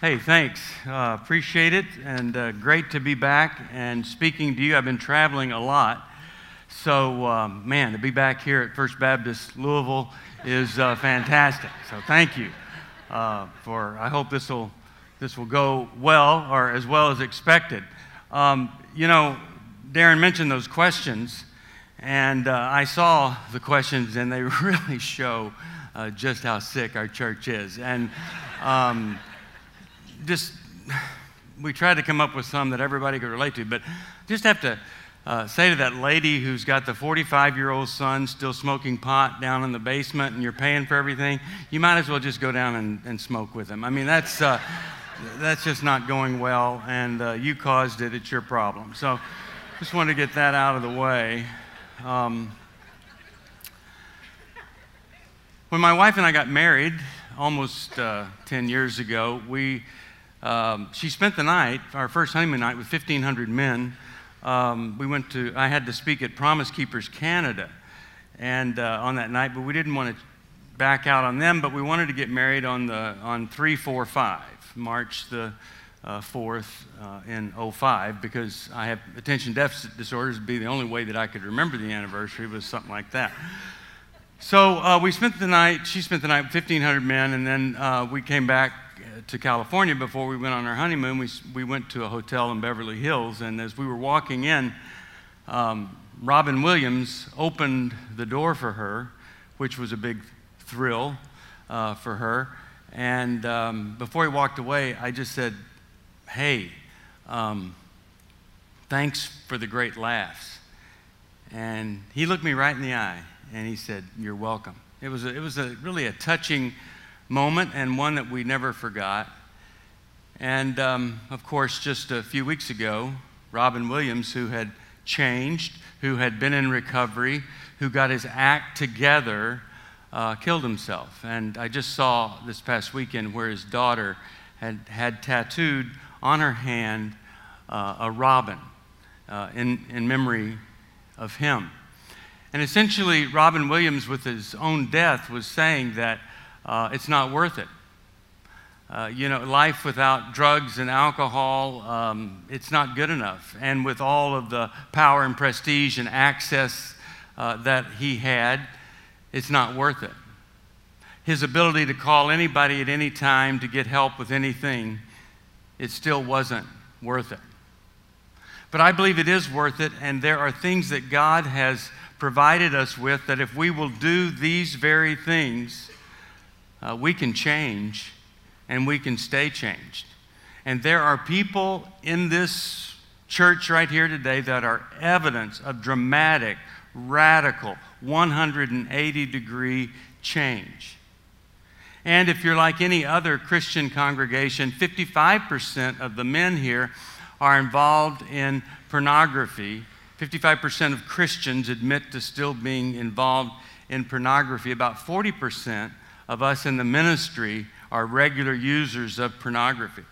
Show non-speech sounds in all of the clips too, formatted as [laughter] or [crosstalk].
Hey, thanks. Uh, appreciate it, and uh, great to be back and speaking to you. I've been traveling a lot, so um, man, to be back here at First Baptist Louisville is uh, fantastic. So thank you uh, for. I hope this will this will go well or as well as expected. Um, you know, Darren mentioned those questions, and uh, I saw the questions, and they [laughs] really show just how sick our church is, and. Um, just, we tried to come up with some that everybody could relate to, but just have to uh, say to that lady who's got the 45 year old son still smoking pot down in the basement and you're paying for everything, you might as well just go down and, and smoke with him. I mean, that's, uh, that's just not going well, and uh, you caused it, it's your problem. So just wanted to get that out of the way. Um, when my wife and I got married almost uh, 10 years ago, we um, she spent the night, our first honeymoon night, with 1,500 men. Um, we went to, I had to speak at Promise Keepers Canada and uh, on that night, but we didn't want to back out on them, but we wanted to get married on, the, on 3 4 5, March the uh, 4th uh, in 05, because I have attention deficit disorders. It'd be the only way that I could remember the anniversary was something like that. So uh, we spent the night, she spent the night with 1,500 men, and then uh, we came back to California before we went on our honeymoon. We, we went to a hotel in Beverly Hills, and as we were walking in, um, Robin Williams opened the door for her, which was a big thrill uh, for her. And um, before he walked away, I just said, Hey, um, thanks for the great laughs. And he looked me right in the eye and he said, You're welcome. It was, a, it was a, really a touching moment and one that we never forgot. And um, of course, just a few weeks ago, Robin Williams, who had changed, who had been in recovery, who got his act together, uh, killed himself. And I just saw this past weekend where his daughter had had tattooed on her hand uh, a robin uh, in, in memory of him. And essentially, Robin Williams, with his own death, was saying that uh, it's not worth it. Uh, you know, life without drugs and alcohol, um, it's not good enough. And with all of the power and prestige and access uh, that he had, it's not worth it. His ability to call anybody at any time to get help with anything, it still wasn't worth it. But I believe it is worth it, and there are things that God has provided us with that if we will do these very things, uh, we can change and we can stay changed. And there are people in this church right here today that are evidence of dramatic, radical, 180 degree change. And if you're like any other Christian congregation, 55% of the men here are involved in pornography. 55% of Christians admit to still being involved in pornography. About 40% of us in the ministry are regular users of pornography.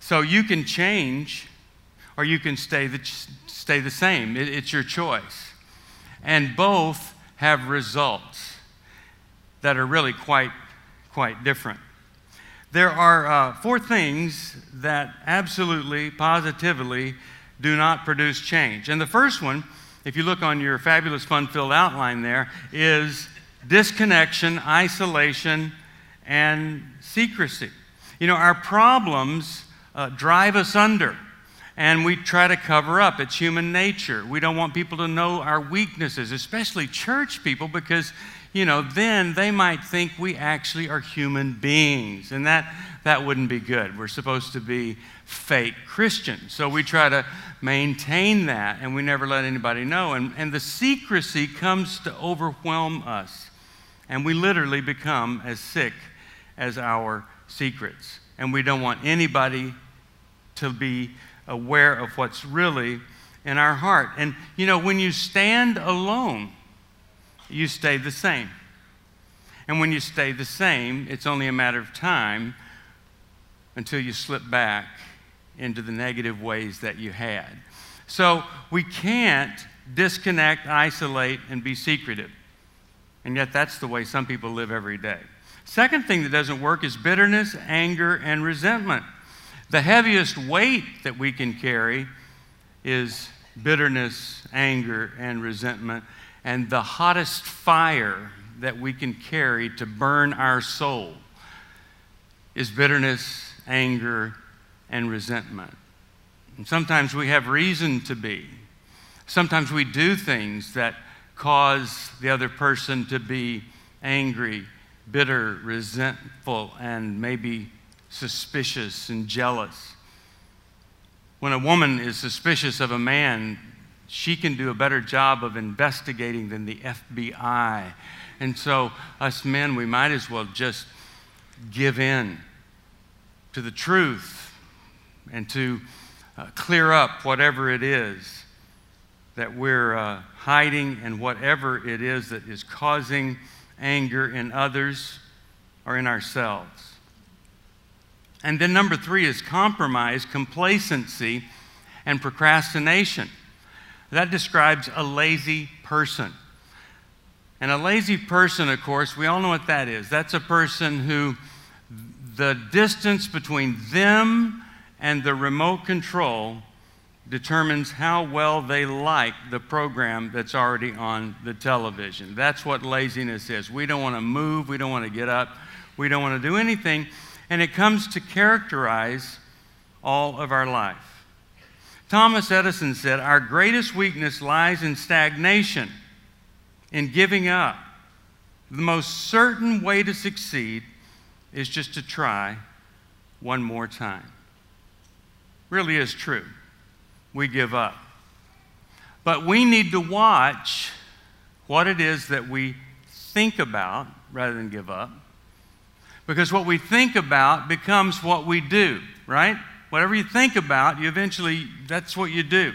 So you can change or you can stay the, stay the same. It, it's your choice. And both have results that are really quite, quite different. There are uh, four things that absolutely, positively do not produce change. And the first one, if you look on your fabulous fun filled outline there, is disconnection, isolation, and secrecy. You know, our problems uh, drive us under, and we try to cover up. It's human nature. We don't want people to know our weaknesses, especially church people, because, you know, then they might think we actually are human beings, and that, that wouldn't be good. We're supposed to be fake Christians. So we try to maintain that, and we never let anybody know. And, and the secrecy comes to overwhelm us and we literally become as sick as our secrets. And we don't want anybody to be aware of what's really in our heart. And you know, when you stand alone, you stay the same. And when you stay the same, it's only a matter of time until you slip back into the negative ways that you had. So we can't disconnect, isolate, and be secretive. And yet, that's the way some people live every day. Second thing that doesn't work is bitterness, anger, and resentment. The heaviest weight that we can carry is bitterness, anger, and resentment. And the hottest fire that we can carry to burn our soul is bitterness, anger, and resentment. And sometimes we have reason to be. Sometimes we do things that cause the other person to be angry, bitter, resentful, and maybe suspicious and jealous. When a woman is suspicious of a man, she can do a better job of investigating than the FBI. And so, us men, we might as well just give in to the truth and to uh, clear up whatever it is that we're uh, hiding and whatever it is that is causing anger in others or in ourselves. And then number three is compromise, complacency, and procrastination. That describes a lazy person. And a lazy person, of course, we all know what that is. That's a person who the distance between them and the remote control determines how well they like the program that's already on the television. That's what laziness is. We don't want to move, we don't want to get up, we don't want to do anything, and it comes to characterize all of our life. Thomas Edison said, Our greatest weakness lies in stagnation, in giving up. The most certain way to succeed is just to try one more time. Really is true we give up. But we need to watch what it is that we think about rather than give up. Because what we think about becomes what we do, right? Whatever you think about, you eventually, that's what you do.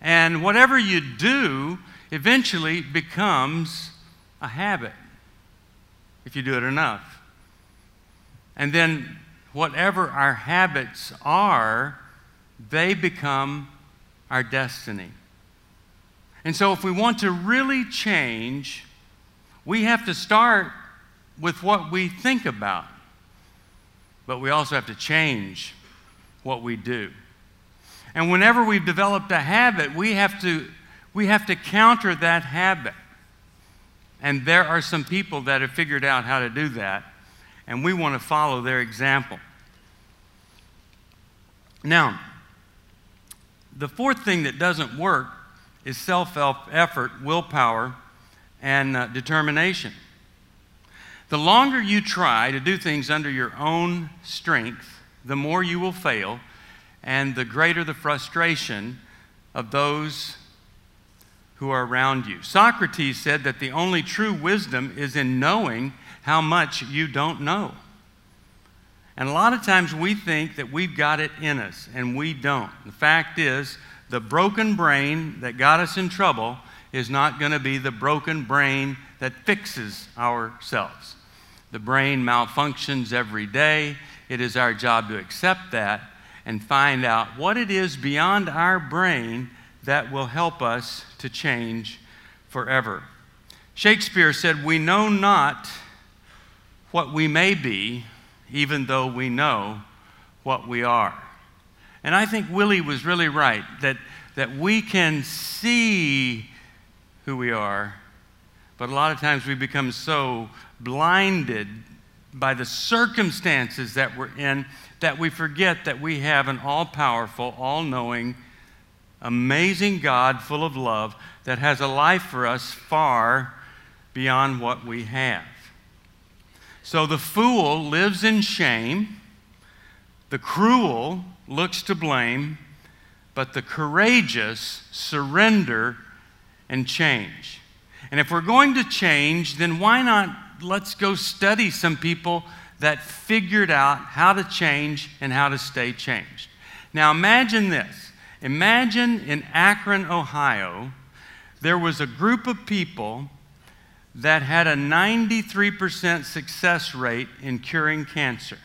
And whatever you do eventually becomes a habit if you do it enough. And then whatever our habits are, they become our destiny. And so, if we want to really change, we have to start with what we think about, but we also have to change what we do. And whenever we've developed a habit, we have to, we have to counter that habit. And there are some people that have figured out how to do that, and we want to follow their example. Now, the fourth thing that doesn't work is self effort, willpower, and uh, determination. The longer you try to do things under your own strength, the more you will fail, and the greater the frustration of those who are around you. Socrates said that the only true wisdom is in knowing how much you don't know. And a lot of times we think that we've got it in us, and we don't. The fact is, the broken brain that got us in trouble is not going to be the broken brain that fixes ourselves. The brain malfunctions every day. It is our job to accept that and find out what it is beyond our brain that will help us to change forever. Shakespeare said, We know not what we may be even though we know what we are. And I think Willie was really right that, that we can see who we are, but a lot of times we become so blinded by the circumstances that we're in that we forget that we have an all powerful, all knowing, amazing God full of love that has a life for us far beyond what we have. So the fool lives in shame, the cruel looks to blame, but the courageous surrender and change. And if we're going to change, then why not let's go study some people that figured out how to change and how to stay changed. Now imagine this. Imagine in Akron, Ohio, there was a group of people that had a 93% success rate in curing cancer.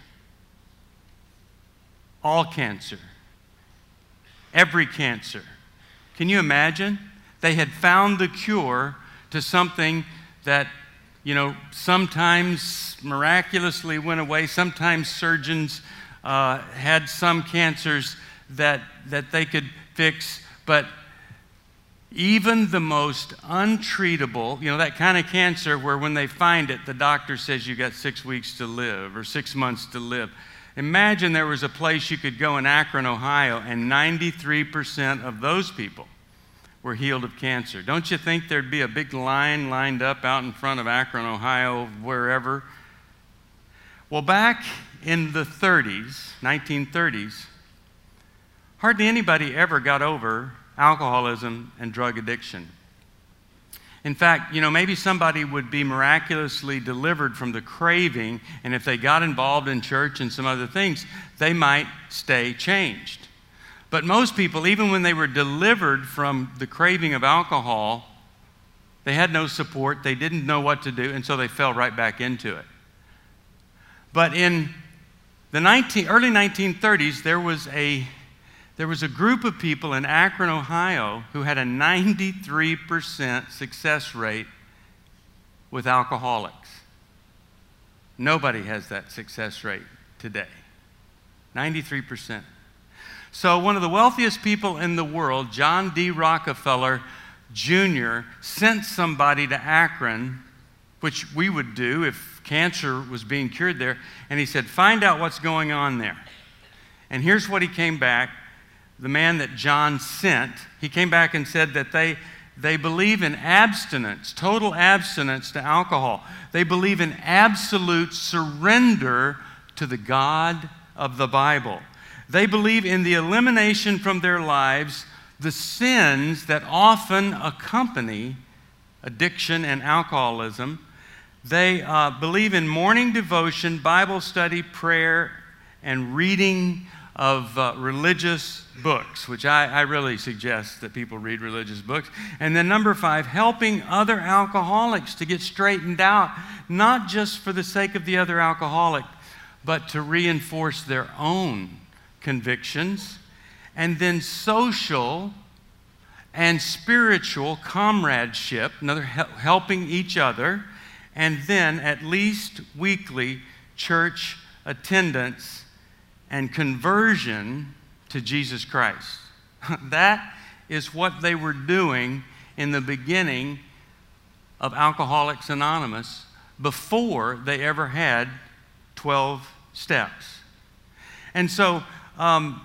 All cancer. Every cancer. Can you imagine? They had found the cure to something that you know, sometimes miraculously went away. Sometimes surgeons uh, had some cancers that, that they could fix, but even the most untreatable, you know, that kind of cancer where when they find it, the doctor says you got six weeks to live or six months to live. Imagine there was a place you could go in Akron, Ohio, and 93% of those people were healed of cancer. Don't you think there'd be a big line lined up out in front of Akron, Ohio, wherever? Well, back in the 30s, 1930s, hardly anybody ever got over alcoholism and drug addiction. In fact, you know, maybe somebody would be miraculously delivered from the craving, and if they got involved in church and some other things, they might stay changed. But most people, even when they were delivered from the craving of alcohol, they had no support, they didn't know what to do, and so they fell right back into it. But in the 19, early 1930s, there was, a, there was a group of people in Akron, Ohio, who had a 93% success rate with alcoholics. Nobody has that success rate today. 93%. So, one of the wealthiest people in the world, John D. Rockefeller Jr., sent somebody to Akron, which we would do if cancer was being cured there, and he said, Find out what's going on there. And here's what he came back the man that John sent, he came back and said that they, they believe in abstinence, total abstinence to alcohol. They believe in absolute surrender to the God of the Bible. They believe in the elimination from their lives the sins that often accompany addiction and alcoholism. They uh, believe in morning devotion, Bible study, prayer, and reading of uh, religious books, which I, I really suggest that people read religious books. And then, number five, helping other alcoholics to get straightened out, not just for the sake of the other alcoholic, but to reinforce their own convictions, and then social and spiritual comradeship, another helping each other, and then at least weekly church attendance and conversion to Jesus Christ. [laughs] that is what they were doing in the beginning of Alcoholics Anonymous before they ever had 12 steps. And so um,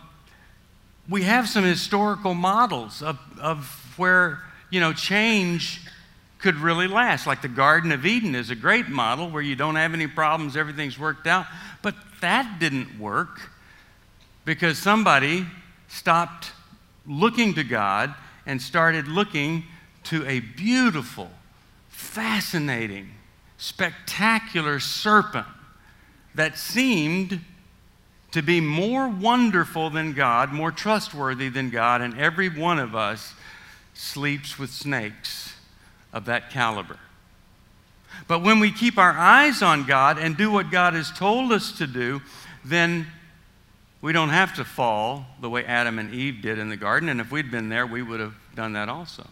we have some historical models of, of where, you know, change could really last. Like the Garden of Eden is a great model where you don't have any problems, everything's worked out. But that didn't work because somebody stopped looking to God and started looking to a beautiful, fascinating, spectacular serpent that seemed to be more wonderful than God, more trustworthy than God, and every one of us sleeps with snakes of that caliber. But when we keep our eyes on God and do what God has told us to do, then we don't have to fall the way Adam and Eve did in the garden. And if we'd been there, we would have done that also.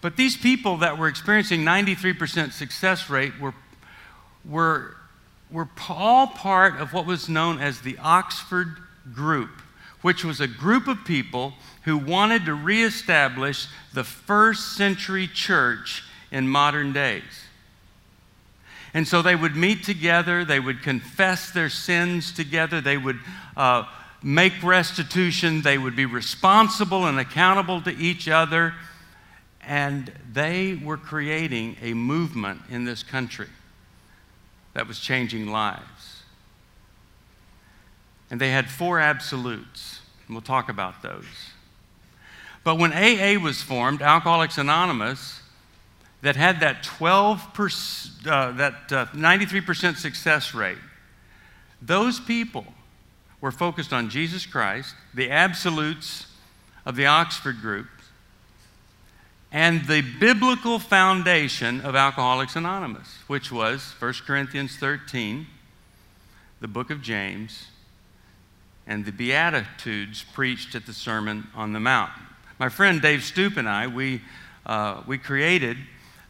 But these people that were experiencing 93% success rate were, were were all part of what was known as the Oxford Group, which was a group of people who wanted to reestablish the first century church in modern days. And so they would meet together, they would confess their sins together, they would uh, make restitution, they would be responsible and accountable to each other, and they were creating a movement in this country that was changing lives. And they had four absolutes, and we'll talk about those. But when AA was formed, Alcoholics Anonymous, that had that 12%, uh, that uh, 93% success rate, those people were focused on Jesus Christ, the absolutes of the Oxford group, and the biblical foundation of Alcoholics Anonymous, which was 1 Corinthians 13, the book of James, and the Beatitudes preached at the Sermon on the Mount. My friend Dave Stoop and I, we, uh, we created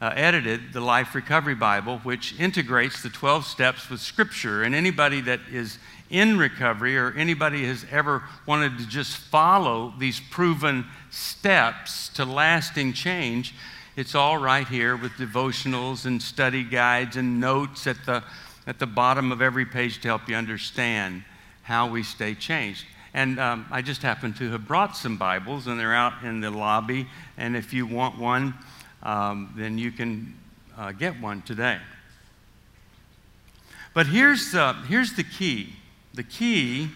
uh, edited the Life Recovery Bible, which integrates the 12 steps with Scripture. And anybody that is in recovery or anybody has ever wanted to just follow these proven steps to lasting change, it's all right here with devotionals and study guides and notes at the, at the bottom of every page to help you understand how we stay changed. And um, I just happen to have brought some Bibles, and they're out in the lobby. And if you want one, um, then you can uh, get one today. But here's, uh, here's the key the key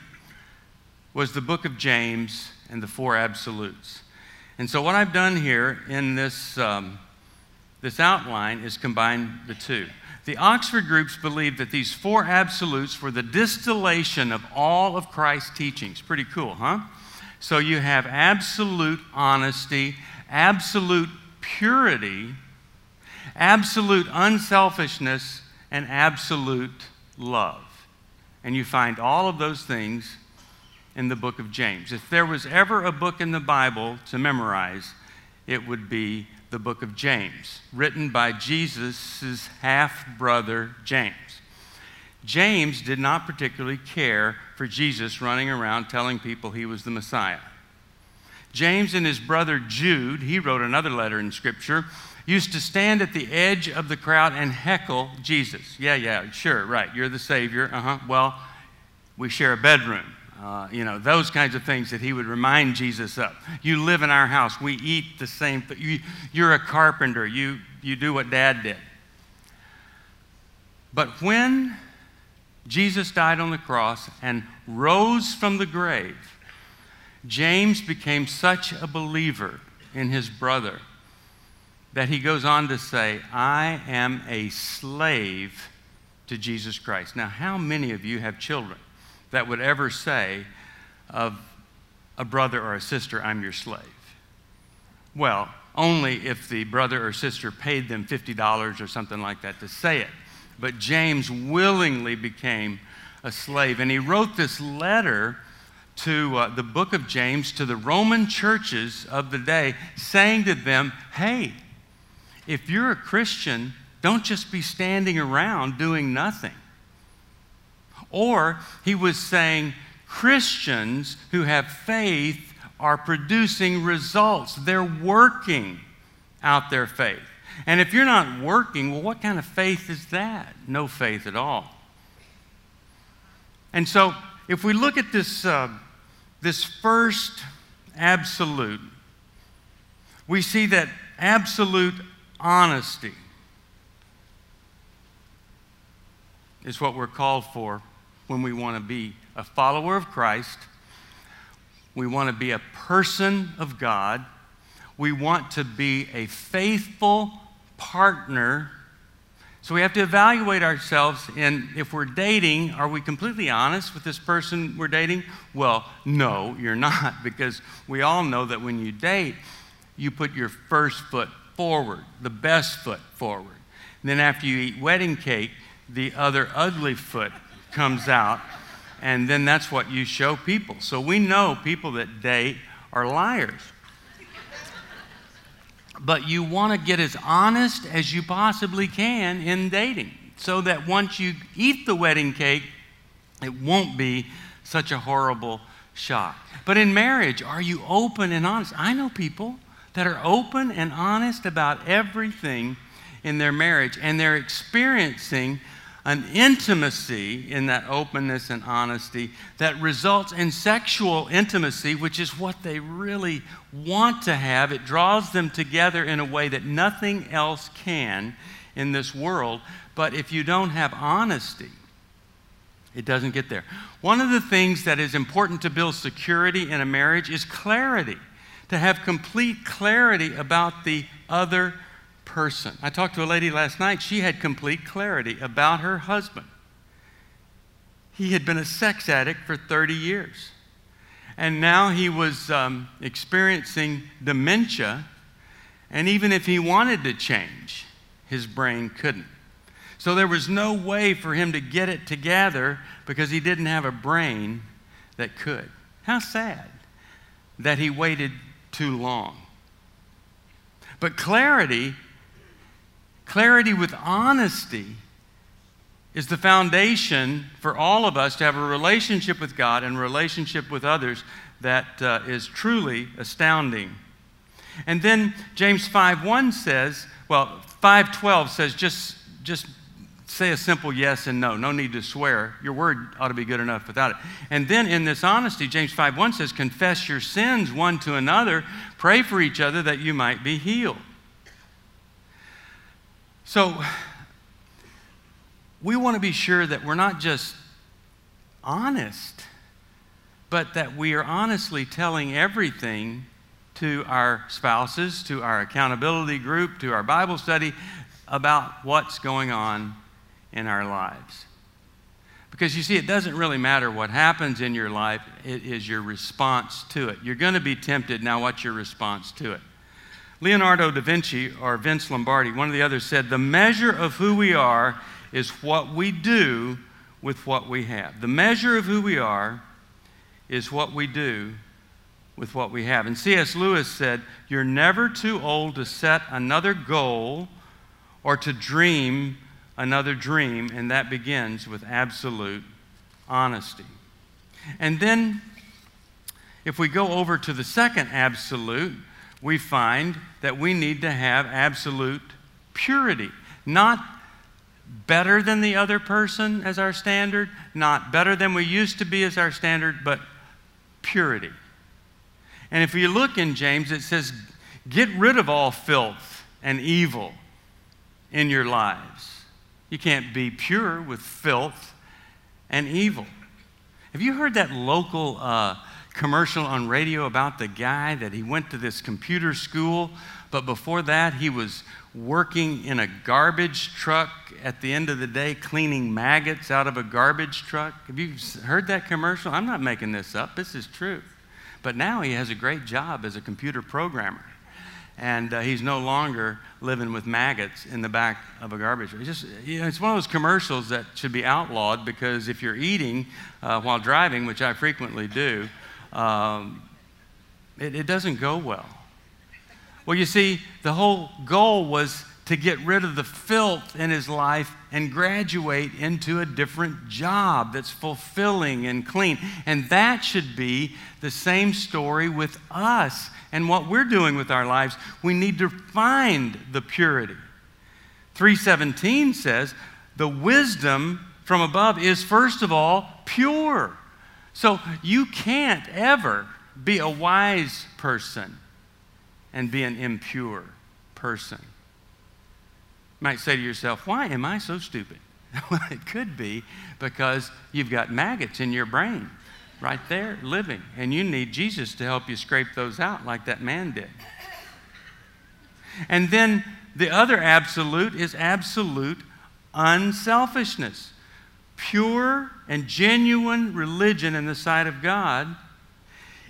was the book of James and the four absolutes. And so, what I've done here in this, um, this outline is combine the two. The Oxford groups believe that these four absolutes were the distillation of all of Christ's teachings. Pretty cool, huh? So, you have absolute honesty, absolute purity, absolute unselfishness, and absolute love. And you find all of those things in the book of James. If there was ever a book in the Bible to memorize, it would be the book of James, written by Jesus' half brother, James. James did not particularly care for Jesus running around telling people he was the Messiah. James and his brother Jude, he wrote another letter in Scripture, used to stand at the edge of the crowd and heckle Jesus. Yeah, yeah, sure, right. You're the Savior. Uh huh. Well, we share a bedroom. Uh, you know, those kinds of things that he would remind Jesus of. You live in our house. We eat the same thing. You, you're a carpenter. You, you do what dad did. But when Jesus died on the cross and rose from the grave, James became such a believer in his brother that he goes on to say, I am a slave to Jesus Christ. Now, how many of you have children? that would ever say of a brother or a sister, I'm your slave. Well, only if the brother or sister paid them $50 or something like that to say it. But James willingly became a slave. And he wrote this letter to uh, the book of James to the Roman churches of the day, saying to them, hey, if you're a Christian, don't just be standing around doing nothing. Or he was saying Christians who have faith are producing results. They're working out their faith. And if you're not working, well, what kind of faith is that? No faith at all. And so, if we look at this, uh, this first absolute, we see that absolute honesty is what we're called for when we want to be a follower of Christ. We want to be a person of God. We want to be a faithful partner. So we have to evaluate ourselves and if we're dating, are we completely honest with this person we're dating? Well, no, you're not, [laughs] because we all know that when you date, you put your first foot forward, the best foot forward. And then after you eat wedding cake, the other ugly foot comes out, and then that's what you show people. So we know people that date are liars. But you want to get as honest as you possibly can in dating so that once you eat the wedding cake, it won't be such a horrible shock. But in marriage, are you open and honest? I know people that are open and honest about everything in their marriage, and they're experiencing an intimacy in that openness and honesty that results in sexual intimacy, which is what they really want to have. It draws them together in a way that nothing else can in this world. But if you don't have honesty, it doesn't get there. One of the things that is important to build security in a marriage is clarity, to have complete clarity about the other person. I talked to a lady last night. She had complete clarity about her husband. He had been a sex addict for 30 years. And now he was um, experiencing dementia. And even if he wanted to change, his brain couldn't. So there was no way for him to get it together because he didn't have a brain that could. How sad that he waited too long. But clarity clarity with honesty is the foundation for all of us to have a relationship with God and relationship with others that uh, is truly astounding. And then James 5:1 says, well, 5:12 says just just say a simple yes and no. No need to swear. Your word ought to be good enough without it. And then in this honesty, James 5:1 says, confess your sins one to another, pray for each other that you might be healed. So we want to be sure that we're not just honest, but that we are honestly telling everything to our spouses, to our accountability group, to our Bible study about what's going on in our lives. Because you see, it doesn't really matter what happens in your life, it is your response to it. You're going to be tempted. Now, what's your response to it? Leonardo da Vinci or Vince Lombardi, one of the others, said, The measure of who we are is what we do with what we have. The measure of who we are is what we do with what we have. And C.S. Lewis said, You're never too old to set another goal or to dream another dream, and that begins with absolute honesty. And then, if we go over to the second absolute, we find that we need to have absolute purity. Not better than the other person as our standard, not better than we used to be as our standard, but purity. And if you look in James, it says, Get rid of all filth and evil in your lives. You can't be pure with filth and evil. Have you heard that local uh, commercial on radio about the guy that he went to this computer school, but before that, he was working in a garbage truck at the end of the day, cleaning maggots out of a garbage truck? Have you heard that commercial? I'm not making this up, this is true. But now he has a great job as a computer programmer. And uh, he's no longer living with maggots in the back of a garbage. It's just, you know, it's one of those commercials that should be outlawed because if you're eating uh, while driving, which I frequently do, um, it, it doesn't go well. Well, you see, the whole goal was to get rid of the filth in his life and graduate into a different job that's fulfilling and clean. And that should be the same story with us and what we're doing with our lives. We need to find the purity. 317 says, the wisdom from above is first of all pure. So you can't ever be a wise person and be an impure person. You might say to yourself, why am I so stupid? [laughs] well, it could be because you've got maggots in your brain right there living, and you need Jesus to help you scrape those out like that man did. And then the other absolute is absolute unselfishness. Pure and genuine religion in the sight of God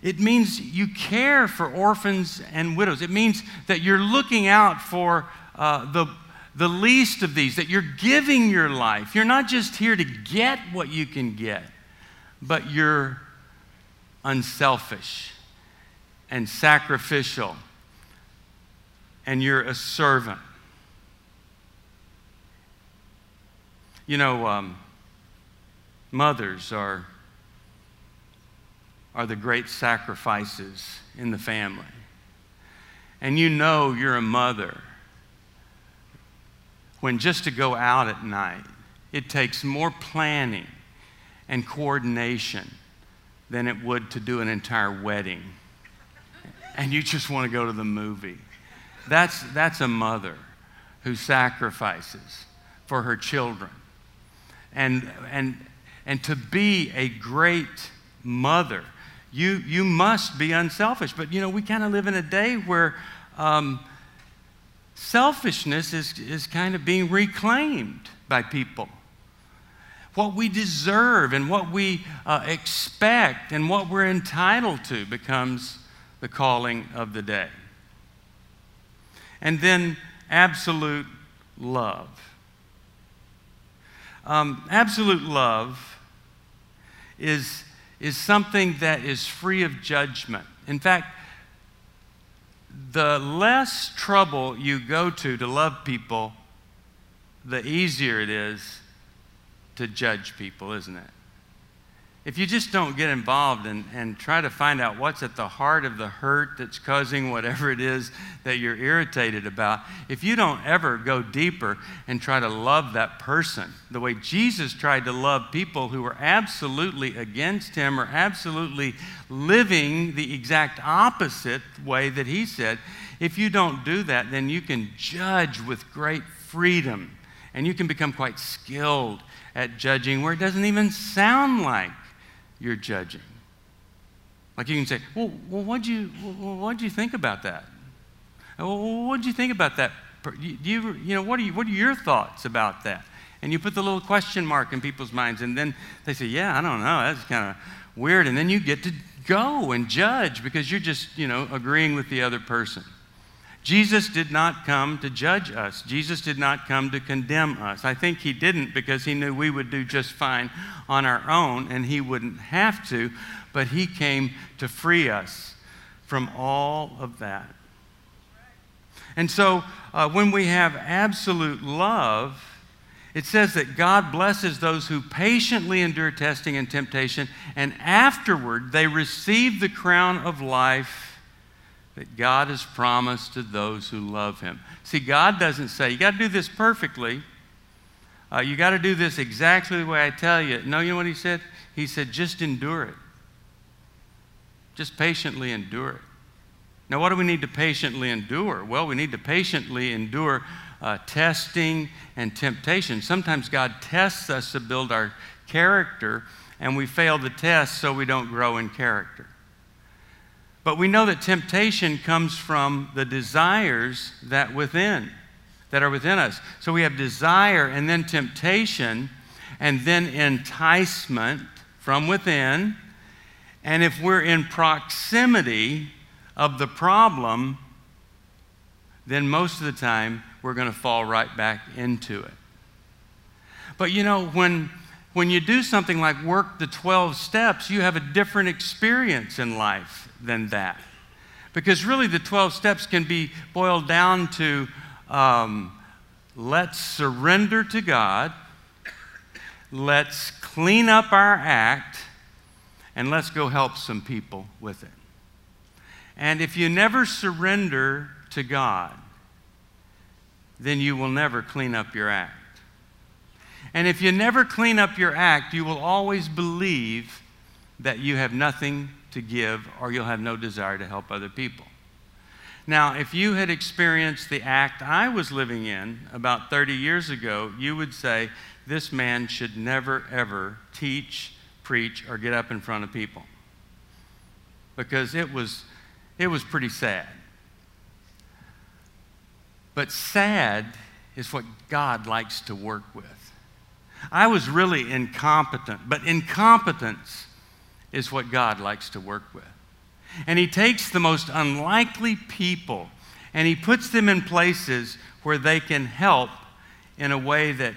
it means you care for orphans and widows. It means that you're looking out for uh, the, the least of these, that you're giving your life. You're not just here to get what you can get, but you're unselfish and sacrificial, and you're a servant. You know, um, mothers are are the great sacrifices in the family. And you know you're a mother when just to go out at night, it takes more planning and coordination than it would to do an entire wedding. And you just want to go to the movie. That's, that's a mother who sacrifices for her children. And, and, and to be a great mother you, you must be unselfish. But, you know, we kind of live in a day where um, selfishness is, is kind of being reclaimed by people. What we deserve and what we uh, expect and what we're entitled to becomes the calling of the day. And then absolute love. Um, absolute love is is something that is free of judgment. In fact, the less trouble you go to to love people, the easier it is to judge people, isn't it? If you just don't get involved and, and try to find out what's at the heart of the hurt that's causing whatever it is that you're irritated about, if you don't ever go deeper and try to love that person the way Jesus tried to love people who were absolutely against him or absolutely living the exact opposite way that he said, if you don't do that, then you can judge with great freedom and you can become quite skilled at judging where it doesn't even sound like you're judging. Like you can say, well, well what'd, you, what'd you think about that? Well, what'd you think about that? You, you, you know, what are, you, what are your thoughts about that? And you put the little question mark in people's minds, and then they say, yeah, I don't know, that's kind of weird. And then you get to go and judge because you're just, you know, agreeing with the other person. Jesus did not come to judge us. Jesus did not come to condemn us. I think he didn't because he knew we would do just fine on our own and he wouldn't have to, but he came to free us from all of that. And so uh, when we have absolute love, it says that God blesses those who patiently endure testing and temptation, and afterward they receive the crown of life that God has promised to those who love Him. See, God doesn't say, you got to do this perfectly. Uh, you got to do this exactly the way I tell you. No, you know what He said? He said, just endure it. Just patiently endure it. Now, what do we need to patiently endure? Well, we need to patiently endure uh, testing and temptation. Sometimes God tests us to build our character, and we fail the test so we don't grow in character. But we know that temptation comes from the desires that within, that are within us. So we have desire and then temptation and then enticement from within. And if we're in proximity of the problem, then most of the time we're going to fall right back into it. But you know, when, when you do something like work the 12 steps, you have a different experience in life than that. Because really, the 12 steps can be boiled down to um, let's surrender to God, let's clean up our act, and let's go help some people with it. And if you never surrender to God, then you will never clean up your act. And if you never clean up your act, you will always believe that you have nothing to give, or you'll have no desire to help other people. Now, if you had experienced the act I was living in about 30 years ago, you would say, This man should never, ever teach, preach, or get up in front of people. Because it was, it was pretty sad. But sad is what God likes to work with. I was really incompetent, but incompetence is what God likes to work with. And He takes the most unlikely people and He puts them in places where they can help in a way that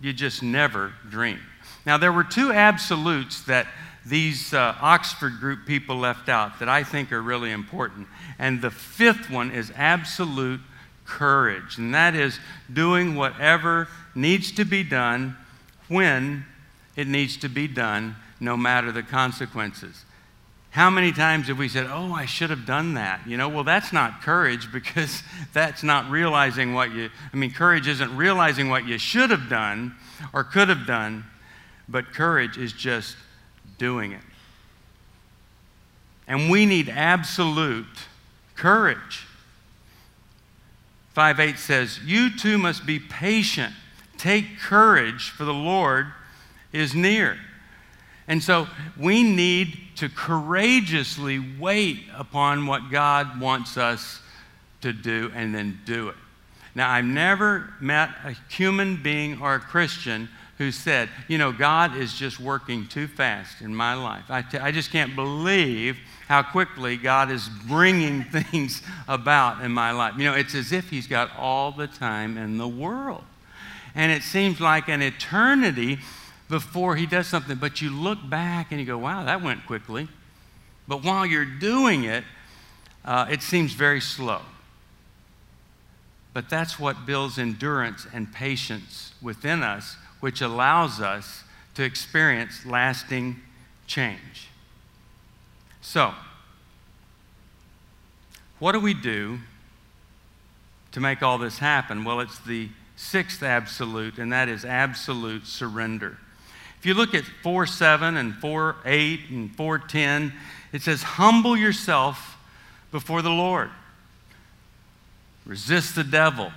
you just never dream. Now, there were two absolutes that these uh, Oxford group people left out that I think are really important. And the fifth one is absolute courage, and that is doing whatever needs to be done when it needs to be done no matter the consequences. How many times have we said, Oh, I should have done that? You know, well, that's not courage because [laughs] that's not realizing what you, I mean, courage isn't realizing what you should have done or could have done, but courage is just doing it. And we need absolute courage. 5 8 says, You too must be patient. Take courage, for the Lord is near. And so we need to courageously wait upon what God wants us to do and then do it. Now, I've never met a human being or a Christian who said, you know, God is just working too fast in my life. I, t- I just can't believe how quickly God is bringing [laughs] things about in my life. You know, it's as if He's got all the time in the world. And it seems like an eternity before he does something, but you look back and you go, wow, that went quickly. But while you're doing it, uh, it seems very slow. but that's what builds endurance and patience within us, which allows us to experience lasting change. So, what do we do to make all this happen? Well, it's the sixth absolute, and that is absolute surrender. If you look at 4 7 and 4 8 and 4 10, it says, Humble yourself before the Lord, resist the devil,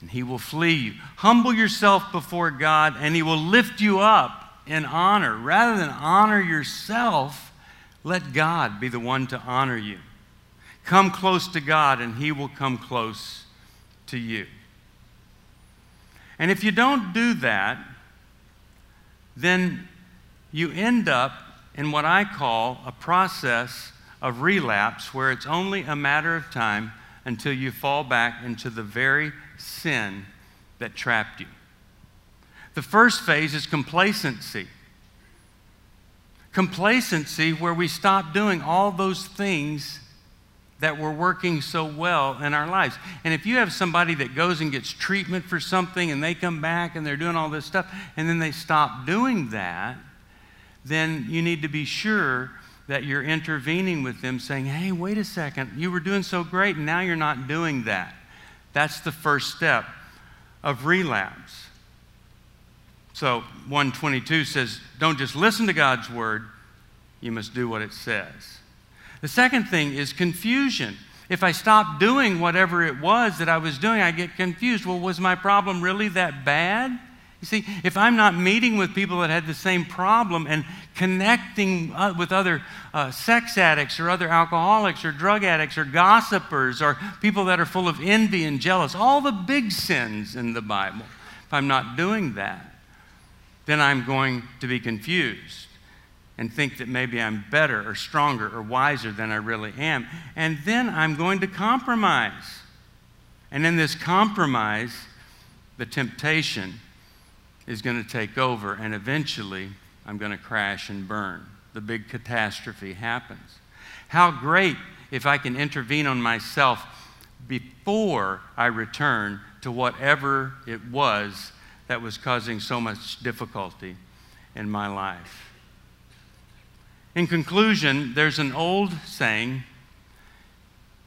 and he will flee you. Humble yourself before God, and he will lift you up in honor. Rather than honor yourself, let God be the one to honor you. Come close to God, and he will come close to you. And if you don't do that, then you end up in what I call a process of relapse where it's only a matter of time until you fall back into the very sin that trapped you. The first phase is complacency. Complacency, where we stop doing all those things that were working so well in our lives. And if you have somebody that goes and gets treatment for something and they come back and they're doing all this stuff and then they stop doing that, then you need to be sure that you're intervening with them saying, hey, wait a second, you were doing so great and now you're not doing that. That's the first step of relapse. So 122 says, don't just listen to God's word, you must do what it says. The second thing is confusion. If I stop doing whatever it was that I was doing, I get confused. Well, was my problem really that bad? You see, if I'm not meeting with people that had the same problem and connecting uh, with other uh, sex addicts or other alcoholics or drug addicts or gossipers or people that are full of envy and jealous, all the big sins in the Bible, if I'm not doing that, then I'm going to be confused and think that maybe I'm better or stronger or wiser than I really am. And then I'm going to compromise. And in this compromise, the temptation is going to take over, and eventually I'm going to crash and burn. The big catastrophe happens. How great if I can intervene on myself before I return to whatever it was that was causing so much difficulty in my life. In conclusion, there's an old saying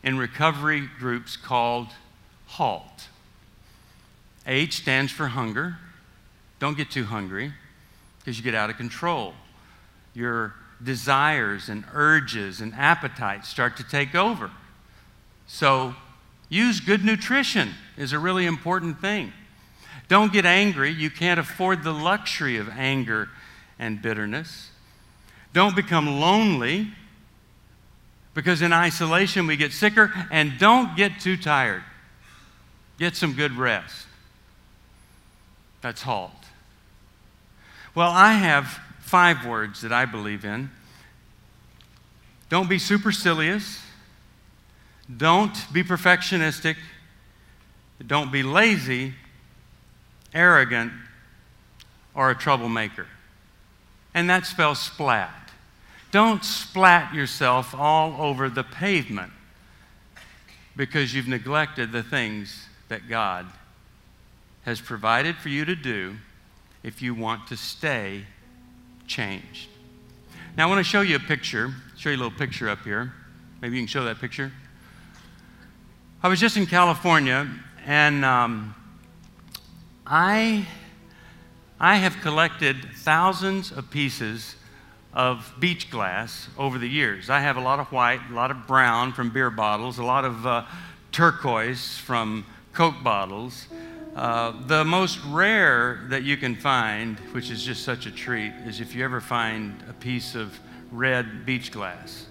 in recovery groups called HALT. H stands for hunger. Don't get too hungry because you get out of control. Your desires and urges and appetites start to take over. So, use good nutrition is a really important thing. Don't get angry. You can't afford the luxury of anger and bitterness. Don't become lonely because in isolation we get sicker. And don't get too tired. Get some good rest. That's halt. Well, I have five words that I believe in. Don't be supercilious. Don't be perfectionistic. Don't be lazy, arrogant, or a troublemaker. And that spells splat. Don't splat yourself all over the pavement because you've neglected the things that God has provided for you to do if you want to stay changed. Now, I want to show you a picture, show you a little picture up here. Maybe you can show that picture. I was just in California, and um, I, I have collected thousands of pieces of beach glass over the years. I have a lot of white, a lot of brown from beer bottles, a lot of uh, turquoise from Coke bottles. Uh, the most rare that you can find, which is just such a treat, is if you ever find a piece of red beach glass.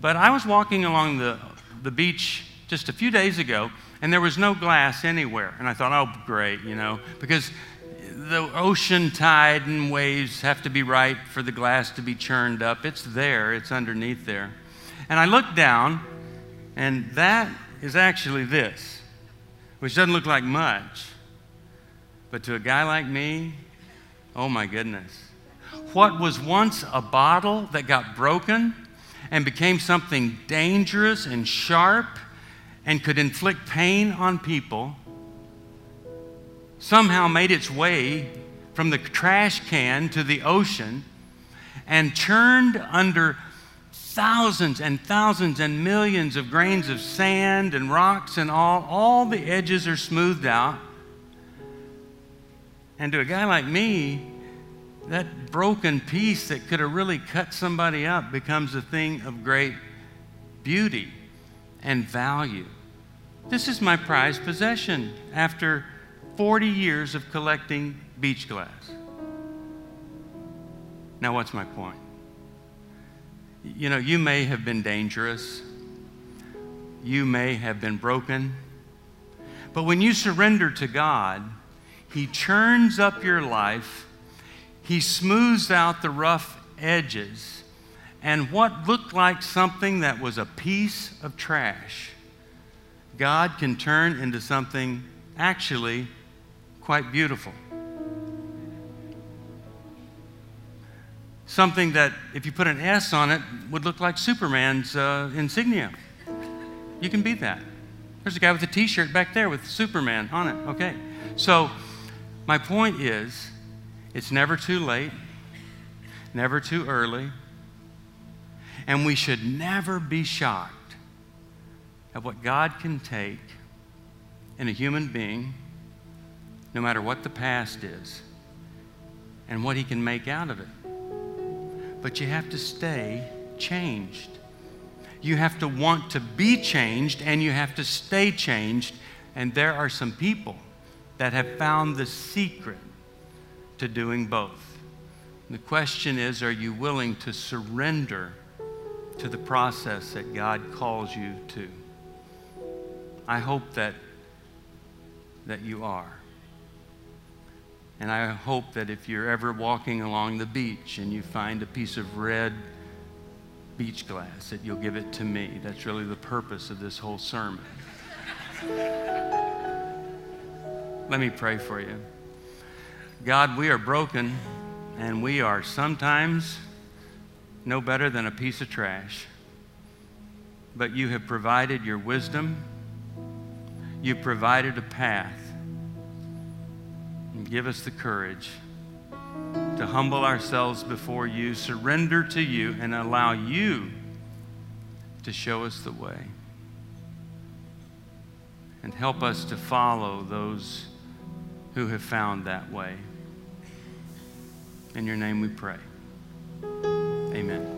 But I was walking along the, the beach just a few days ago, and there was no glass anywhere. And I thought, oh, great, you know, because the ocean tide and waves have to be right for the glass to be churned up. It's there, it's underneath there. And I look down, and that is actually this, which doesn't look like much. But to a guy like me, oh my goodness. What was once a bottle that got broken and became something dangerous and sharp and could inflict pain on people somehow made its way from the trash can to the ocean and churned under thousands and thousands and millions of grains of sand and rocks and all. All the edges are smoothed out. And to a guy like me, that broken piece that could have really cut somebody up becomes a thing of great beauty and value. This is my prized possession after 40 years of collecting beach glass. Now, what's my point? You know, you may have been dangerous, you may have been broken, but when you surrender to God, He churns up your life, He smooths out the rough edges, and what looked like something that was a piece of trash, God can turn into something actually quite beautiful. something that, if you put an S on it, would look like Superman's uh, insignia. You can beat that. There's a guy with a t shirt back there with Superman on it. Okay. So, my point is, it's never too late, never too early, and we should never be shocked at what God can take in a human being, no matter what the past is, and what He can make out of it but you have to stay changed. You have to want to be changed and you have to stay changed. And there are some people that have found the secret to doing both. The question is are you willing to surrender to the process that God calls you to? I hope that, that you are. And I hope that if you're ever walking along the beach and you find a piece of red beach glass, that you'll give it to me. That's really the purpose of this whole sermon. Let me pray for you. God, we are broken and we are sometimes no better than a piece of trash. But you have provided your wisdom, you provided a path and give us the courage to humble ourselves before you, surrender to you, and allow you to show us the way. And help us to follow those who have found that way. In your name we pray. Amen.